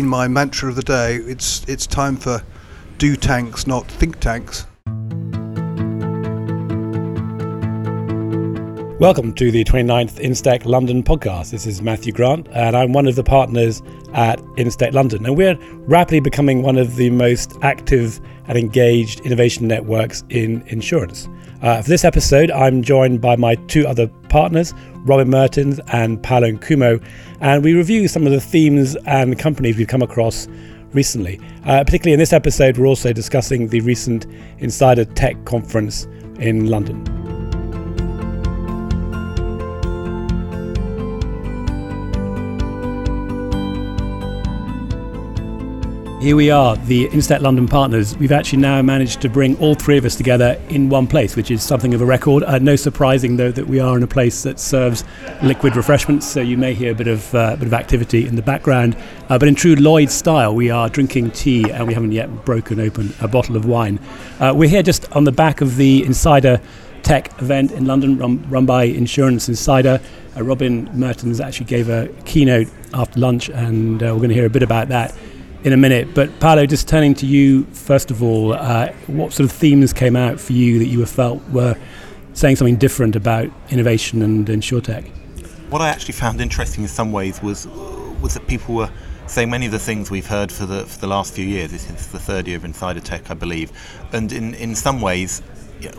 been my mantra of the day. It's it's time for do tanks, not think tanks. Welcome to the 29th Instech London podcast. This is Matthew Grant, and I'm one of the partners at Instech London. And we're rapidly becoming one of the most active and engaged innovation networks in insurance. Uh, for this episode, I'm joined by my two other partners, Robin Mertens and Paolo Cuomo, and we review some of the themes and companies we've come across recently. Uh, particularly in this episode, we're also discussing the recent Insider Tech conference in London. Here we are, the Instech London partners. We've actually now managed to bring all three of us together in one place, which is something of a record. Uh, no surprising, though, that we are in a place that serves liquid refreshments, so you may hear a bit of uh, bit of activity in the background. Uh, but in true Lloyd style, we are drinking tea and we haven't yet broken open a bottle of wine. Uh, we're here just on the back of the Insider Tech event in London, run, run by Insurance Insider. Uh, Robin Mertens actually gave a keynote after lunch, and uh, we're going to hear a bit about that in a minute. But Paolo, just turning to you first of all, uh, what sort of themes came out for you that you felt were saying something different about innovation and insurtech? What I actually found interesting in some ways was was that people were saying many of the things we've heard for the for the last few years. This is the third year of Insider Tech, I believe, and in in some ways.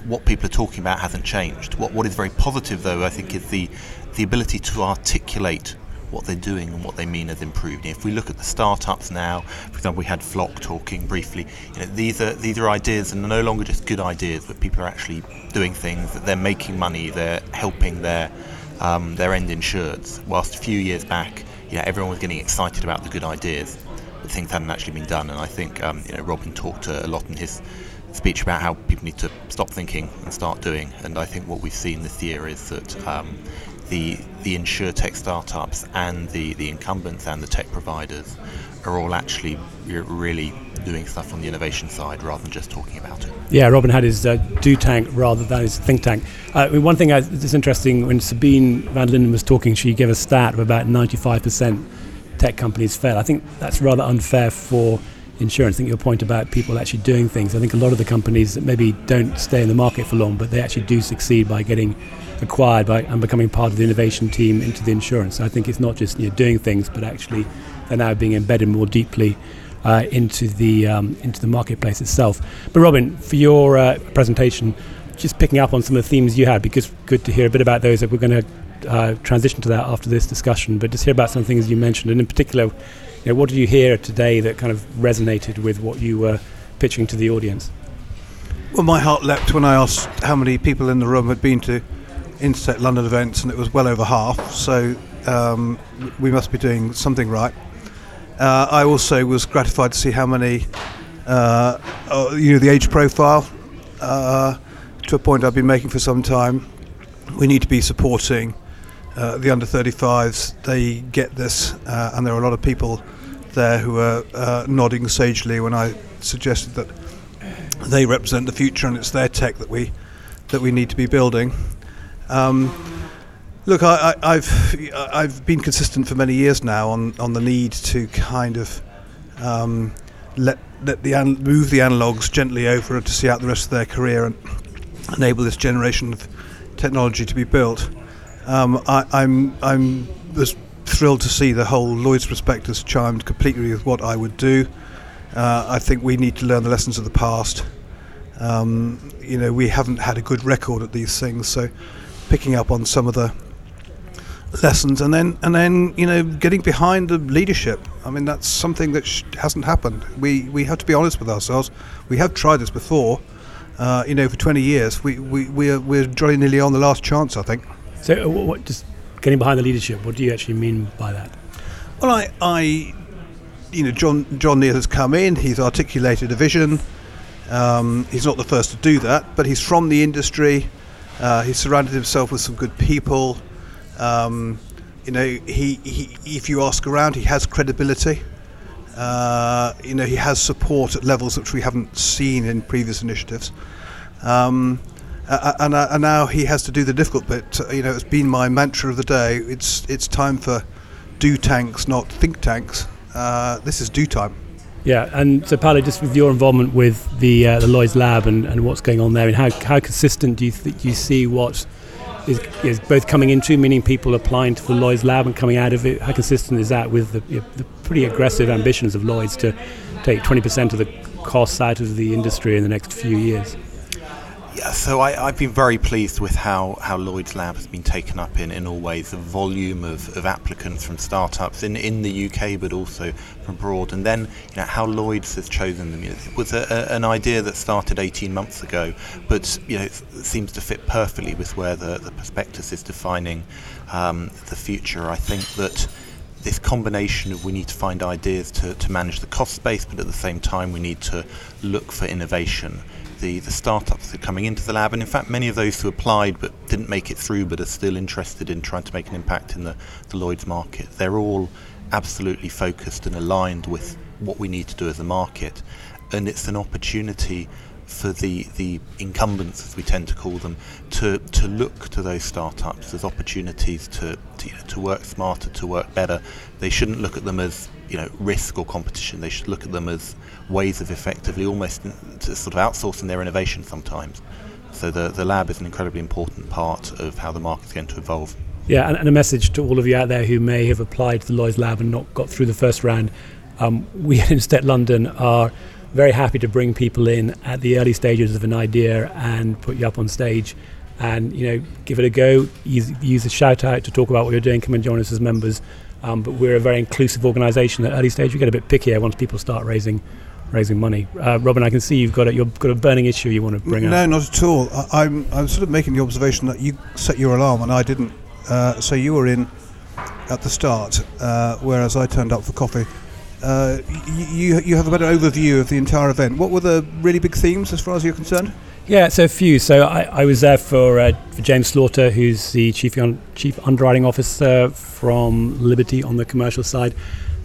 what people are talking about hasn't changed. What what is very positive, though, I think, is the the ability to articulate what they're doing and what they mean has improved. If we look at the startups now, for example, we had Flock talking briefly. You know, these are these are ideas and they're no longer just good ideas, but people are actually doing things. That they're making money. They're helping their um, their end insureds. Whilst a few years back, you know, everyone was getting excited about the good ideas, but things hadn't actually been done. And I think um, you know, Robin talked a lot in his speech about how people need to stop thinking and start doing. And I think what we've seen this year is that um, the the insurtech startups and the, the incumbents and the tech providers are all actually really doing stuff on the innovation side rather than just talking about it. Yeah, Robin had his uh, do tank rather than his think tank. Uh, one thing that's interesting when Sabine van Linden was talking, she gave a stat of about 95% tech companies fail. I think that's rather unfair for insurance. I think your point about people actually doing things. I think a lot of the companies that maybe don't stay in the market for long, but they actually do succeed by getting acquired by and becoming part of the innovation team into the insurance. So I think it's not just you know, doing things, but actually they're now being embedded more deeply uh, into the um, into the marketplace itself. But Robin, for your uh, presentation, just picking up on some of the themes you had, because good to hear a bit about those. That we're going to uh, transition to that after this discussion, but just hear about some things you mentioned, and in particular, you know, what did you hear today that kind of resonated with what you were pitching to the audience? Well, my heart leapt when I asked how many people in the room had been to Instech London events, and it was well over half. So um, we must be doing something right. Uh, I also was gratified to see how many, uh, uh, you know, the age profile uh, to a point I've been making for some time. We need to be supporting uh, the under 35s. They get this, uh, and there are a lot of people there who are nodding sagely when I suggested that they represent the future and it's their tech that we that we need to be building. Um, look, I, have I've been consistent for many years now on, on the need to kind of um, let let the an- move the analogs gently over to see out the rest of their career and enable this generation of technology to be built. Um, I, I'm I'm was thrilled to see the whole Lloyd's prospectus chimed completely with what I would do. Uh, I think we need to learn the lessons of the past. Um, you know, we haven't had a good record at these things, so picking up on some of the lessons and then and then you know getting behind the leadership. I mean that's something that sh- hasn't happened. We we have to be honest with ourselves. We have tried this before. Uh, you know for 20 years we, we we're we're nearly on the last chance i think so uh, what, just getting behind the leadership what do you actually mean by that well i i you know john john neal has come in he's articulated a vision um, he's not the first to do that but he's from the industry uh, he surrounded himself with some good people. Um, you know, he, he, if you ask around, he has credibility. Uh, you know, he has support at levels which we haven't seen in previous initiatives. Um, and, uh, and, now he has to do the difficult bit. You know, it's been my mantra of the day. It's it's time for do tanks, not think tanks. uh, this is due time. Yeah, and so Paolo, just with your involvement with the uh, the Lloyd's Lab and, and what's going on there, and how, how consistent do you th- do you see what is, is both coming into, meaning people applying to the Lloyd's Lab and coming out of it? How consistent is that with the, you know, the pretty aggressive ambitions of Lloyd's to take 20% of the costs out of the industry in the next few years? Yeah, so I, have been very pleased with how, how Lloyd's Lab has been taken up in, in all ways. The volume of, of applicants from startups in, in the UK, but also from abroad. And then you know, how Lloyd's has chosen them. It was a, a, an idea that started 18 months ago, but you know, it seems to fit perfectly with where the, the prospectus is defining um, the future. I think that this combination of we need to find ideas to, to manage the cost base, but at the same time we need to look for innovation the, the startups that are coming into the lab, and in fact, many of those who applied but didn't make it through but are still interested in trying to make an impact in the, the Lloyd's market, they're all absolutely focused and aligned with what we need to do as a market. And it's an opportunity for the, the incumbents, as we tend to call them, to, to look to those startups as opportunities to, to, you know, to work smarter, to work better. They shouldn't look at them as you know risk or competition. They should look at them as ways of effectively almost sort of outsourcing their innovation sometimes. So the, the lab is an incredibly important part of how the market's going to evolve. Yeah, and, and, a message to all of you out there who may have applied to the Lloyd's Lab and not got through the first round. Um, we at Instech London are very happy to bring people in at the early stages of an idea and put you up on stage and you know give it a go. Use, use a shout out to talk about what you're doing. Come and join us as members. Um, but we're a very inclusive organisation at early stage. We get a bit pickier once people start raising raising money. Uh, Robin, I can see you've got a, you've got a burning issue you want to bring no, up. No, not at all. I, am I'm, I'm sort of making the observation that you set your alarm and I didn't. Uh, so you were in at the start, uh, whereas I turned up for coffee. Uh, you you have a better overview of the entire event. What were the really big themes as far as you're concerned? Yeah, so a few. So I, I was there for, uh, for James Slaughter, who's the chief un- chief underwriting officer from Liberty on the commercial side,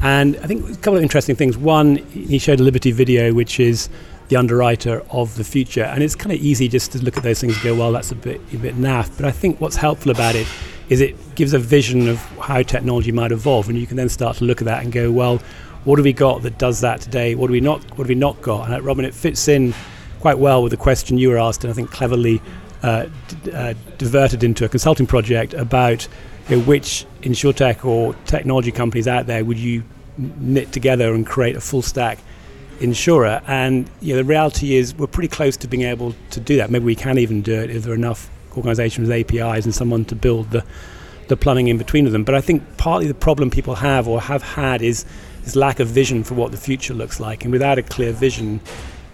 and I think a couple of interesting things. One, he showed a Liberty video, which is the underwriter of the future, and it's kind of easy just to look at those things and go, well, that's a bit a bit naff. But I think what's helpful about it is it gives a vision of how technology might evolve, and you can then start to look at that and go, well, what have we got that does that today? What do we not? What have we not got? And uh, Robin, it fits in quite well with the question you were asked, and I think cleverly uh, d- uh, diverted into a consulting project about you know, which insurtech or technology companies out there would you knit together and create a full stack insurer. And you know, the reality is we're pretty close to being able to do that. Maybe we can even do it if there are enough organizations with APIs and someone to build the, the plumbing in between of them. But I think partly the problem people have or have had is this lack of vision for what the future looks like. And without a clear vision,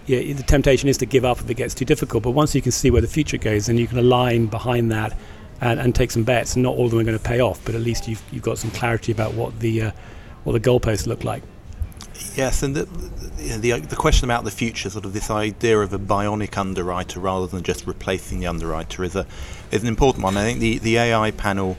yeah, the temptation is to give up if it gets too difficult. But once you can see where the future goes, then you can align behind that and, and take some bets. And not all of them are going to pay off, but at least you've, you've got some clarity about what the uh, what the goalposts look like. Yes, and the, the, the, the, question about the future, sort of this idea of a bionic underwriter rather than just replacing the underwriter, is a is an important one. I think the, the AI panel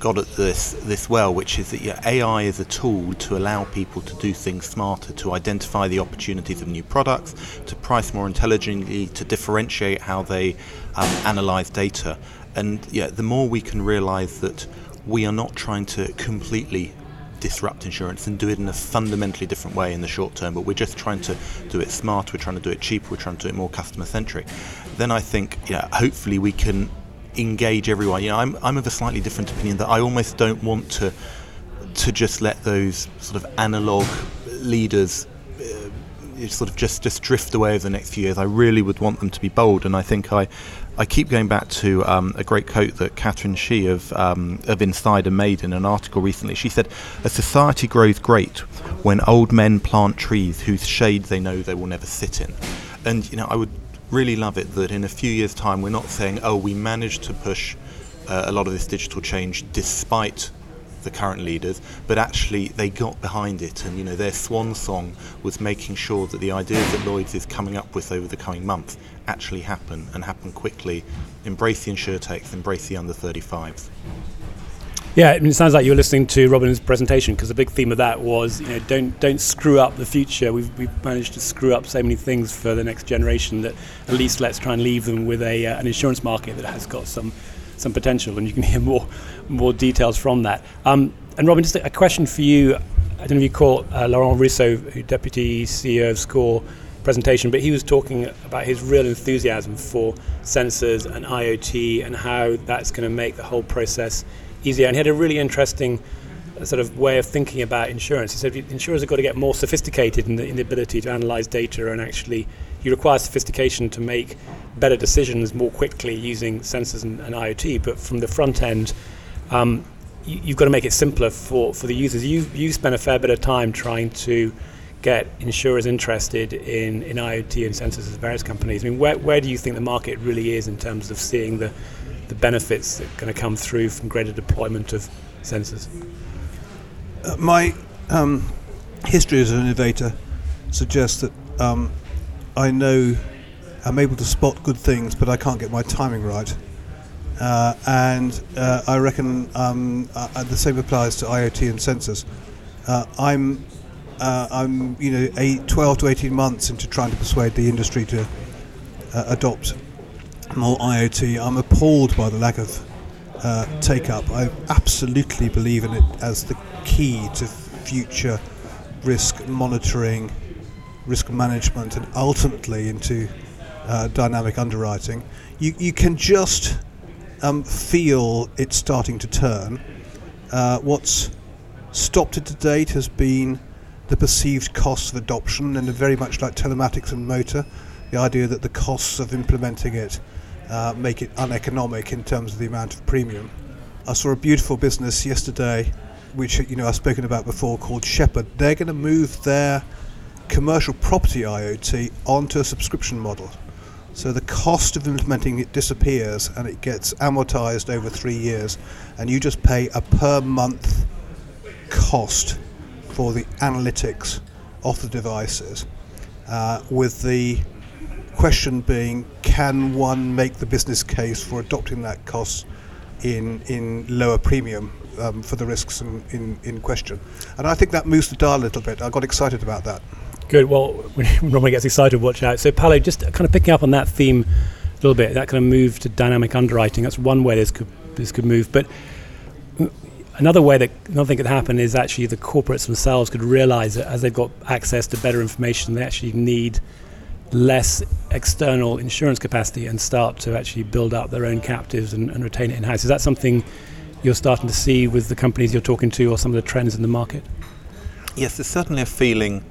got at this this well, which is that yeah, AI is a tool to allow people to do things smarter, to identify the opportunities of new products, to price more intelligently, to differentiate how they um, analyze data. And yeah, the more we can realize that we are not trying to completely disrupt insurance and do it in a fundamentally different way in the short term, but we're just trying to do it smart, we're trying to do it cheaper, we're trying to do it more customer centric, then I think yeah, hopefully we can engage everyone. You know, I'm, I'm of a slightly different opinion that I almost don't want to to just let those sort of analog leaders uh, sort of just, just drift away over the next few years. I really would want them to be bold, and I think I, I keep going back to um, a great quote that Catherine Shi of um, of Insider made in an article recently. She said, "A society grows great when old men plant trees whose shade they know they will never sit in." And you know, I would really love it that in a few years' time we're not saying, oh, we managed to push uh, a lot of this digital change despite the current leaders, but actually they got behind it, and you know their swan song was making sure that the ideas that Lloyd's is coming up with over the coming months actually happen and happen quickly. Embrace the insurtechs, embrace the under 35s. Yeah, I mean, it sounds like you were listening to Robin's presentation because the big theme of that was, you know, don't don't screw up the future. We've, we've managed to screw up so many things for the next generation that at least let's try and leave them with a uh, an insurance market that has got some some potential, and you can hear more more details from that. Um, and Robin, just a question for you. I don't know if you caught uh, Laurent Rousseau, deputy CEO of SCOR, presentation, but he was talking about his real enthusiasm for sensors and IoT and how that's going to make the whole process easier. And he had a really interesting uh, sort of way of thinking about insurance. He said insurers have got to get more sophisticated in the, in the ability to analyze data and actually you require sophistication to make better decisions more quickly using sensors and, and IoT. But from the front end, um, you, have got to make it simpler for, for the users. You you spend a fair bit of time trying to get insurers interested in, in IoT and sensors as various companies. I mean, where, where do you think the market really is in terms of seeing the, the benefits that are going to come through from greater deployment of sensors? Uh, my um, history as an innovator suggests that um, I know I'm able to spot good things, but I can't get my timing right. Uh, and uh, I reckon um, uh, the same applies to IoT and sensors. Uh, I'm uh, I'm you know eight, 12 to 18 months into trying to persuade the industry to adopt more IoT. I'm appalled by the lack of uh, take up. I absolutely believe in it as the key to future risk monitoring, risk management, and ultimately into uh, dynamic underwriting. You, you can just um, feel it starting to turn. Uh, what's stopped it to date has been the perceived costs of adoption, and very much like telematics and motor, the idea that the costs of implementing it uh, make it uneconomic in terms of the amount of premium. I saw a beautiful business yesterday, which you know I've spoken about before, called Shepherd. They're going to move their commercial property IoT onto a subscription model. So the cost of implementing it disappears and it gets amortized over three years, and you just pay a per month cost for the analytics of the devices, uh, with the question being can one make the business case for adopting that cost in, in lower premium um, for the risks in, in, in question? And I think that moves the dial a little bit. I got excited about that. Good. Well, when Roman gets excited, watch out. So, Paolo, just kind of picking up on that theme a little bit, that kind of move to dynamic underwriting. That's one way this could this could move. But Another way that another thing could happen is actually the corporates themselves could realize that as they've got access to better information, they actually need less external insurance capacity and start to actually build up their own captives and, and retain it in house. Is that something you're starting to see with the companies you're talking to or some of the trends in the market? Yes, there's certainly a feeling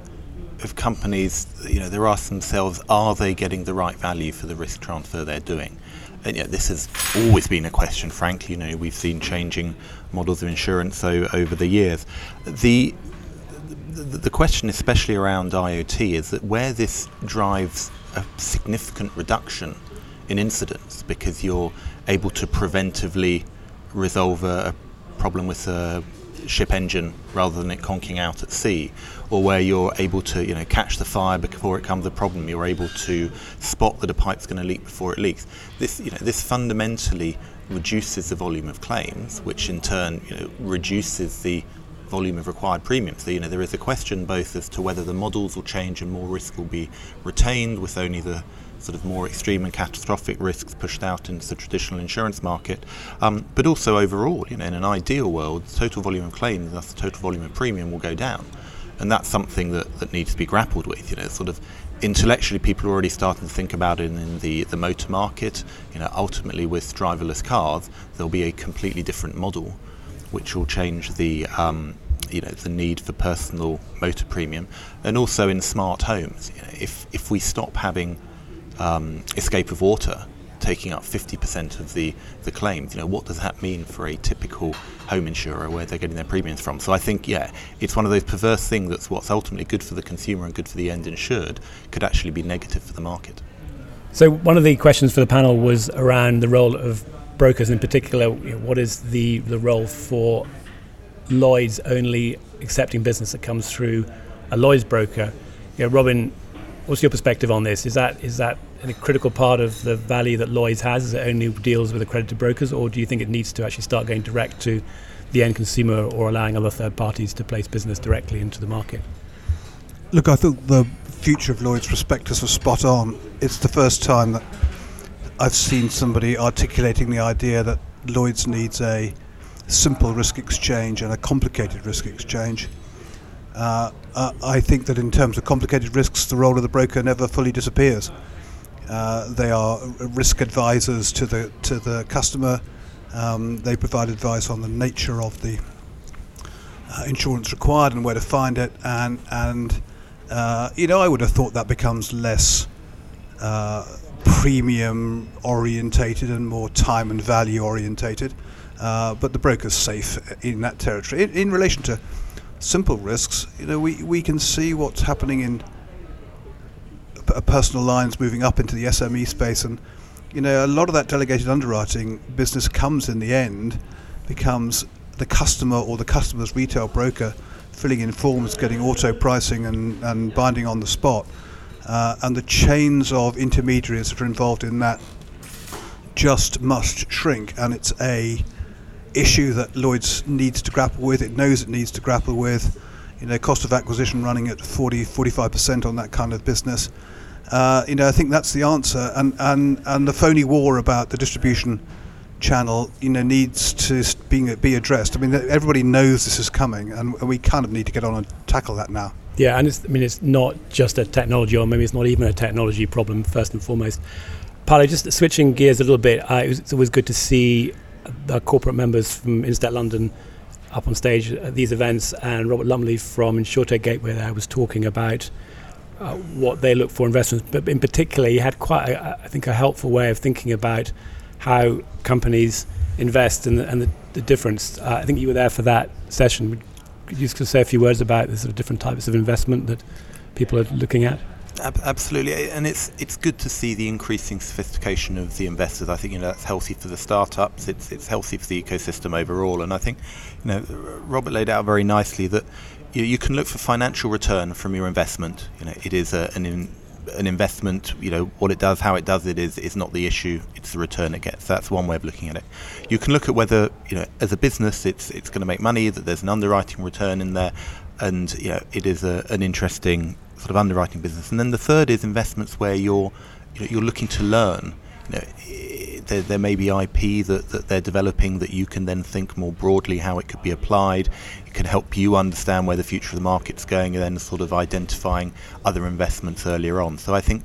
of companies, you know, they're asking themselves, are they getting the right value for the risk transfer they're doing? And yet, this has always been a question. Frankly, you know, we've seen changing models of insurance over the years. The, the the question, especially around IoT, is that where this drives a significant reduction in incidents because you're able to preventively resolve a, problem with a ship engine rather than it conking out at sea, or where you're able to you know catch the fire before it comes a problem. You're able to spot that a pipe's going to leak before it leaks. This you know this fundamentally reduces the volume of claims, which in turn you know reduces the volume of required premiums. So, you know, there is a question both as to whether the models will change and more risk will be retained with only the sort of more extreme and catastrophic risks pushed out into the traditional insurance market. Um, but also overall, you know, in an ideal world, the total volume of claims, thus the total volume of premium will go down. And that's something that, that needs to be grappled with, you know, sort of intellectually people are already starting to think about it in the, the motor market. You know, ultimately with driverless cars, there'll be a completely different model which will change the um, you know the need for personal motor premium, and also in smart homes. You know, if if we stop having um, escape of water taking up 50% of the, the claims. You know, what does that mean for a typical home insurer where they're getting their premiums from? So I think, yeah, it's one of those perverse things that's what's ultimately good for the consumer and good for the end insured could actually be negative for the market. So one of the questions for the panel was around the role of brokers in particular. You know, what is the, the role for Lloyd's only accepting business that comes through a Lloyd's broker? You know, Robin, what's your perspective on this? Is that is that a critical part of the value that Lloyd's has? Is it only deals with accredited brokers, or do you think it needs to actually start going direct to the end consumer or allowing other third parties to place business directly into the market? Look, I think the future of Lloyd's prospectus was spot on. It's the first time that I've seen somebody articulating the idea that Lloyd's needs a simple risk exchange and a complicated risk exchange. Uh, I think that in terms of complicated risks, the role of the broker never fully disappears. Uh, they are risk advisors to the to the customer. Um, they provide advice on the nature of the uh, insurance required and where to find it. And and uh, you know, I would have thought that becomes less uh, premium orientated and more time and value orientated. Uh, but the broker's safe in that territory. In, in, relation to simple risks, you know, we, we can see what's happening in p- personal lines moving up into the SME space, and you know, a lot of that delegated underwriting business comes in the end becomes the customer or the customer's retail broker filling in forms, getting auto pricing and, and binding on the spot. Uh, and the chains of intermediaries that are involved in that just must shrink. And it's a issue that Lloyd's needs to grapple with. It knows it needs to grapple with. You know, cost of acquisition running at 40, 45% on that kind of business. Uh, you know, I think that's the answer. And, and, and the phony war about the distribution channel, you know, needs to being be addressed. I mean, everybody knows this is coming, and, we kind of need to get on and tackle that now. Yeah, and it's, I mean, it's not just a technology, or maybe it's not even a technology problem first and foremost. Paolo, just switching gears a little bit, uh, it was, it's always good to see the corporate members from Instech London up on stage at these events, and Robert Lumley from Insurtech Gateway there was talking about uh, what they look for investments, but in particular, he had quite, a, I think, a helpful way of thinking about how companies invest and the, and the, the difference. Uh, I think you were there for that session. Could you just say a few words about the sort of different types of investment that people are looking at? Absolutely, and it's it's good to see the increasing sophistication of the investors. I think you know that's healthy for the startups. It's it's healthy for the ecosystem overall, and I think you know Robert laid out very nicely that you, you can look for financial return from your investment. You know, it is a, an in, an investment, you know, what it does, how it does it is, is not the issue, it's the return it gets. That's one way of looking at it. You can look at whether, you know, as a business it's it's going to make money, that there's an underwriting return in there, and, you know, it is a, an interesting sort of underwriting business. And then the third is investments where you're, you know, you're looking to learn. You know, there, there may be IP that, that they're developing that you can then think more broadly how it could be applied. It can help you understand where the future of the market's going and then sort of identifying other investments earlier on. So I think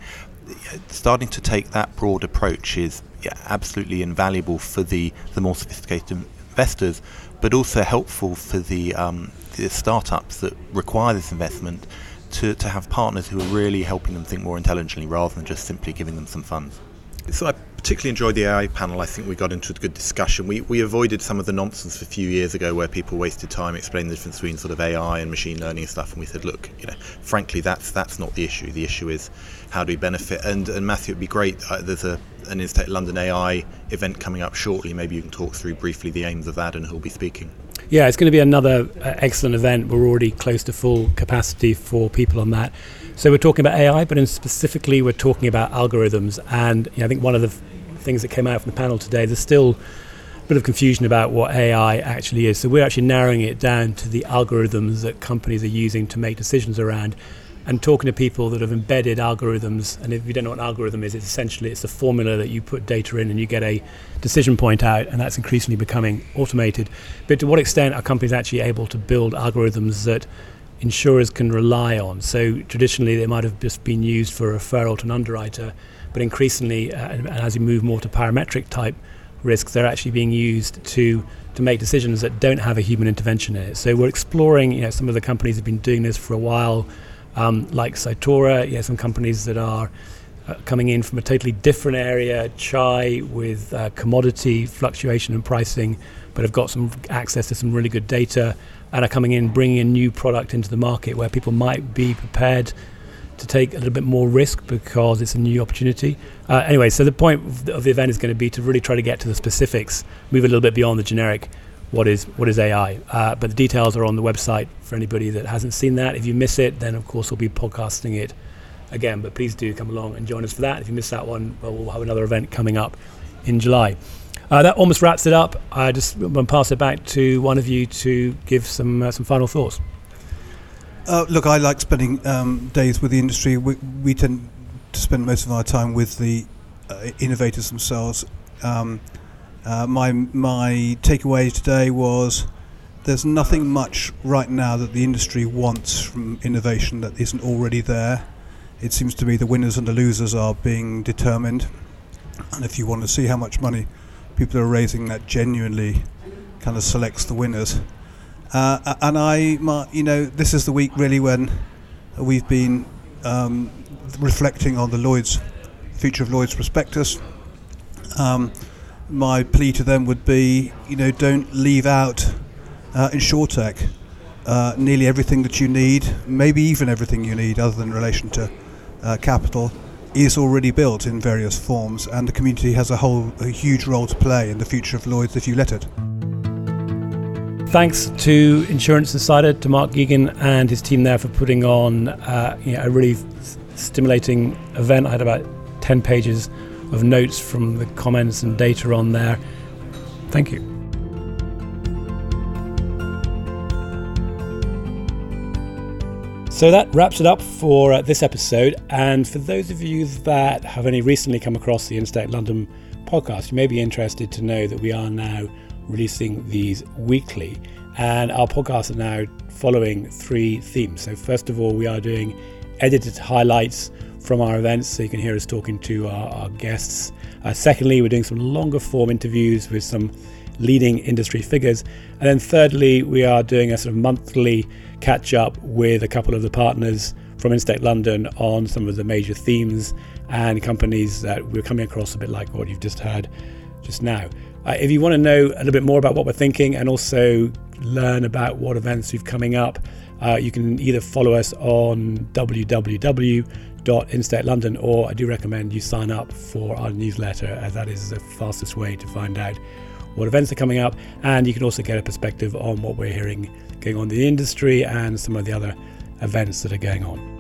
starting to take that broad approach is yeah, absolutely invaluable for the, the more sophisticated investors, but also helpful for the, um, the startups that require this investment to, to have partners who are really helping them think more intelligently rather than just simply giving them some funds. So I particularly enjoyed the AI panel. I think we got into a good discussion. We, we avoided some of the nonsense a few years ago where people wasted time explaining the difference between sort of AI and machine learning and stuff. And we said, look, you know, frankly, that's that's not the issue. The issue is how do we benefit? And and Matthew, it'd be great. Uh, there's a an Instech London AI event coming up shortly. Maybe you can talk through briefly the aims of that and who'll be speaking. Yeah, it's going to be another uh, excellent event. We're already close to full capacity for people on that. So we're talking about AI, but specifically we're talking about algorithms. And you know, I think one of the things that came out from the panel today, there's still a bit of confusion about what AI actually is. So we're actually narrowing it down to the algorithms that companies are using to make decisions around and talking to people that have embedded algorithms. And if you don't know what an algorithm is, it's essentially it's a formula that you put data in and you get a decision point out, and that's increasingly becoming automated. But to what extent are companies actually able to build algorithms that insurers can rely on? So traditionally, they might have just been used for referral to an underwriter but increasingly, uh, and as you move more to parametric type risks, they're actually being used to to make decisions that don't have a human intervention in it. So we're exploring, you know, some of the companies have been doing this for a while, um, like Cytora, you know, some companies that are uh, coming in from a totally different area, chai with uh, commodity fluctuation and pricing, but have got some access to some really good data and are coming in, bringing a new product into the market where people might be prepared to take a little bit more risk because it's a new opportunity. Uh, anyway, so the point of the event is going to be to really try to get to the specifics, move a little bit beyond the generic. What is what is AI? Uh, but the details are on the website for anybody that hasn't seen that. If you miss it, then of course we'll be podcasting it again. But please do come along and join us for that. If you miss that one, well, we'll have another event coming up in July. Uh, that almost wraps it up. I just want to pass it back to one of you to give some uh, some final thoughts. Uh, look, I like spending um, days with the industry. We, we, tend to spend most of our time with the uh, innovators themselves. Um, uh, my my takeaway today was, there's nothing much right now that the industry wants from innovation that isn't already there. It seems to me the winners and the losers are being determined. And if you want to see how much money people are raising, that genuinely kind of selects the winners. Uh, and I, my, you know, this is the week really when we've been um, reflecting on the Lloyd's future of Lloyd's prospectus. Um, my plea to them would be, you know, don't leave out uh, InsurTech. Uh, nearly everything that you need, maybe even everything you need, other than relation to uh, capital, is already built in various forms, and the community has a whole a huge role to play in the future of Lloyd's if you let it. Thanks to Insurance Insider, to Mark Geoghegan and his team there for putting on uh, you know, a really stimulating event. I had about 10 pages of notes from the comments and data on there. Thank you. So that wraps it up for uh, this episode. And for those of you that have only recently come across the Instech London podcast, you may be interested to know that we are now releasing these weekly. And our podcasts are now following three themes. So, first of all, we are doing edited highlights from our events so you can hear us talking to our, our guests. Uh, secondly, we're doing some longer form interviews with some leading industry figures. And then thirdly, we are doing a sort of monthly catch up with a couple of the partners from Instech London on some of the major themes and companies that we're coming across a bit like what you've just heard just now. Uh, if you want to know a little bit more about what we're thinking and also learn about what events we've coming up, uh, you can either follow us on www.instechlondon or I do recommend you sign up for our newsletter as that is the fastest way to find out what events are coming up and you can also get a perspective on what we're hearing going on in the industry and some of the other events that are going on.